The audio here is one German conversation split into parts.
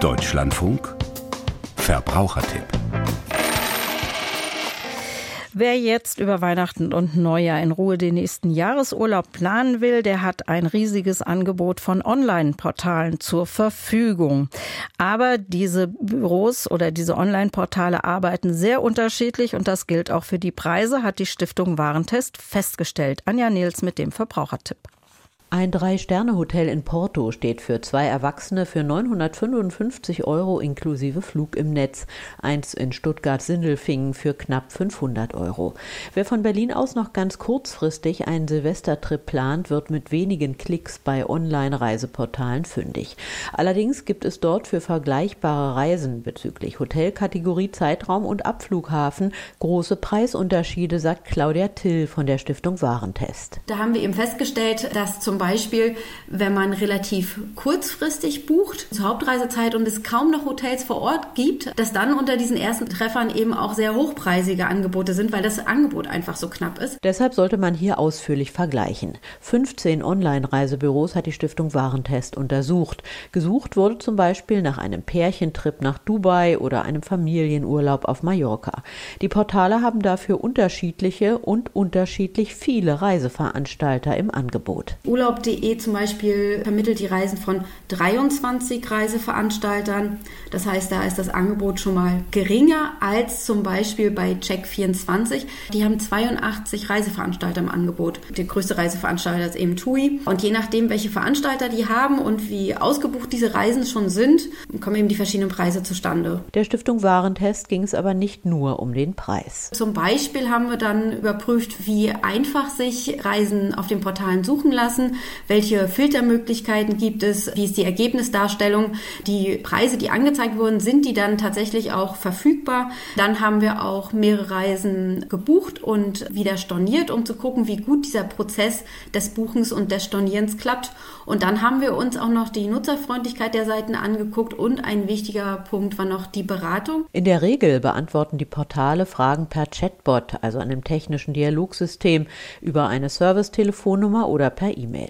Deutschlandfunk Verbrauchertipp Wer jetzt über Weihnachten und Neujahr in Ruhe den nächsten Jahresurlaub planen will, der hat ein riesiges Angebot von Online-Portalen zur Verfügung. Aber diese Büros oder diese Online-Portale arbeiten sehr unterschiedlich und das gilt auch für die Preise, hat die Stiftung Warentest festgestellt. Anja Nils mit dem Verbrauchertipp. Ein Drei-Sterne-Hotel in Porto steht für zwei Erwachsene für 955 Euro inklusive Flug im Netz. Eins in Stuttgart-Sindelfingen für knapp 500 Euro. Wer von Berlin aus noch ganz kurzfristig einen Silvestertrip plant, wird mit wenigen Klicks bei Online-Reiseportalen fündig. Allerdings gibt es dort für vergleichbare Reisen bezüglich Hotelkategorie, Zeitraum und Abflughafen große Preisunterschiede, sagt Claudia Till von der Stiftung Warentest. Da haben wir eben festgestellt, dass zum Beispiel, wenn man relativ kurzfristig bucht, zur Hauptreisezeit und es kaum noch Hotels vor Ort gibt, dass dann unter diesen ersten Treffern eben auch sehr hochpreisige Angebote sind, weil das Angebot einfach so knapp ist. Deshalb sollte man hier ausführlich vergleichen. 15 Online-Reisebüros hat die Stiftung Warentest untersucht. Gesucht wurde zum Beispiel nach einem Pärchentrip nach Dubai oder einem Familienurlaub auf Mallorca. Die Portale haben dafür unterschiedliche und unterschiedlich viele Reiseveranstalter im Angebot. Urlaub Urlaub.de zum Beispiel vermittelt die Reisen von 23 Reiseveranstaltern. Das heißt, da ist das Angebot schon mal geringer als zum Beispiel bei Check24. Die haben 82 Reiseveranstalter im Angebot. Der größte Reiseveranstalter ist eben TUI. Und je nachdem, welche Veranstalter die haben und wie ausgebucht diese Reisen schon sind, kommen eben die verschiedenen Preise zustande. Der Stiftung Warentest ging es aber nicht nur um den Preis. Zum Beispiel haben wir dann überprüft, wie einfach sich Reisen auf den Portalen suchen lassen, welche Filtermöglichkeiten gibt es, wie ist die Ergebnisdarstellung, die Preise, die angezeigt wurden, sind die dann tatsächlich auch verfügbar. Dann haben wir auch mehrere Reisen gebucht und wieder storniert, um zu gucken, wie gut dieser Prozess des Buchens und des Stornierens klappt. Und dann haben wir uns auch noch die Nutzerfreundlichkeit der Seiten angeguckt und ein wichtiger Punkt war noch die Beratung. In der Regel beantworten die Portale Fragen per Chatbot, also einem technischen Dialogsystem, über eine Servicetelefonnummer oder per E-Mail.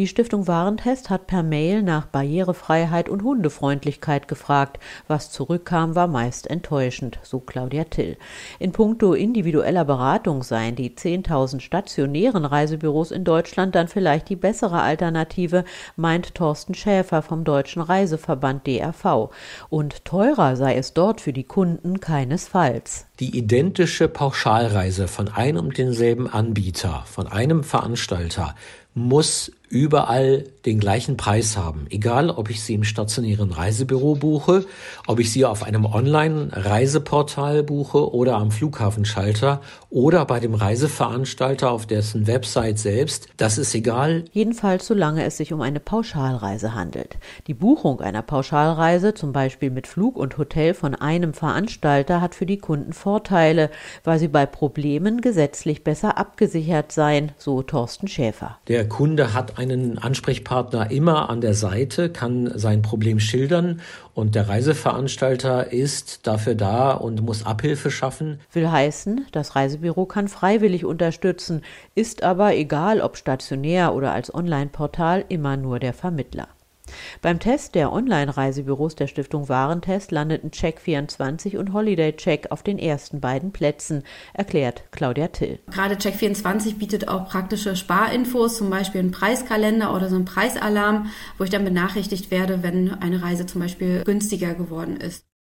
Die Stiftung Warentest hat per Mail nach Barrierefreiheit und Hundefreundlichkeit gefragt. Was zurückkam, war meist enttäuschend, so Claudia Till. In puncto individueller Beratung seien die 10.000 stationären Reisebüros in Deutschland dann vielleicht die bessere Alternative, meint Thorsten Schäfer vom Deutschen Reiseverband DRV. Und teurer sei es dort für die Kunden keinesfalls. Die identische Pauschalreise von einem und denselben Anbieter, von einem Veranstalter, muss überall den gleichen Preis haben. Egal, ob ich sie im stationären Reisebüro buche, ob ich sie auf einem Online-Reiseportal buche oder am Flughafenschalter oder bei dem Reiseveranstalter auf dessen Website selbst. Das ist egal. Jedenfalls, solange es sich um eine Pauschalreise handelt. Die Buchung einer Pauschalreise, zum Beispiel mit Flug und Hotel von einem Veranstalter, hat für die Kunden Vorteile, weil sie bei Problemen gesetzlich besser abgesichert seien, so Thorsten Schäfer. Der Kunde hat einen Ansprechpartner immer an der Seite, kann sein Problem schildern und der Reiseveranstalter ist dafür da und muss Abhilfe schaffen. Will heißen, das Reisebüro kann freiwillig unterstützen, ist aber, egal ob stationär oder als Online-Portal, immer nur der Vermittler. Beim Test der Online-Reisebüros der Stiftung Warentest landeten Check24 und Holiday Check auf den ersten beiden Plätzen, erklärt Claudia Till. Gerade Check24 bietet auch praktische Sparinfos, zum Beispiel einen Preiskalender oder so einen Preisalarm, wo ich dann benachrichtigt werde, wenn eine Reise zum Beispiel günstiger geworden ist.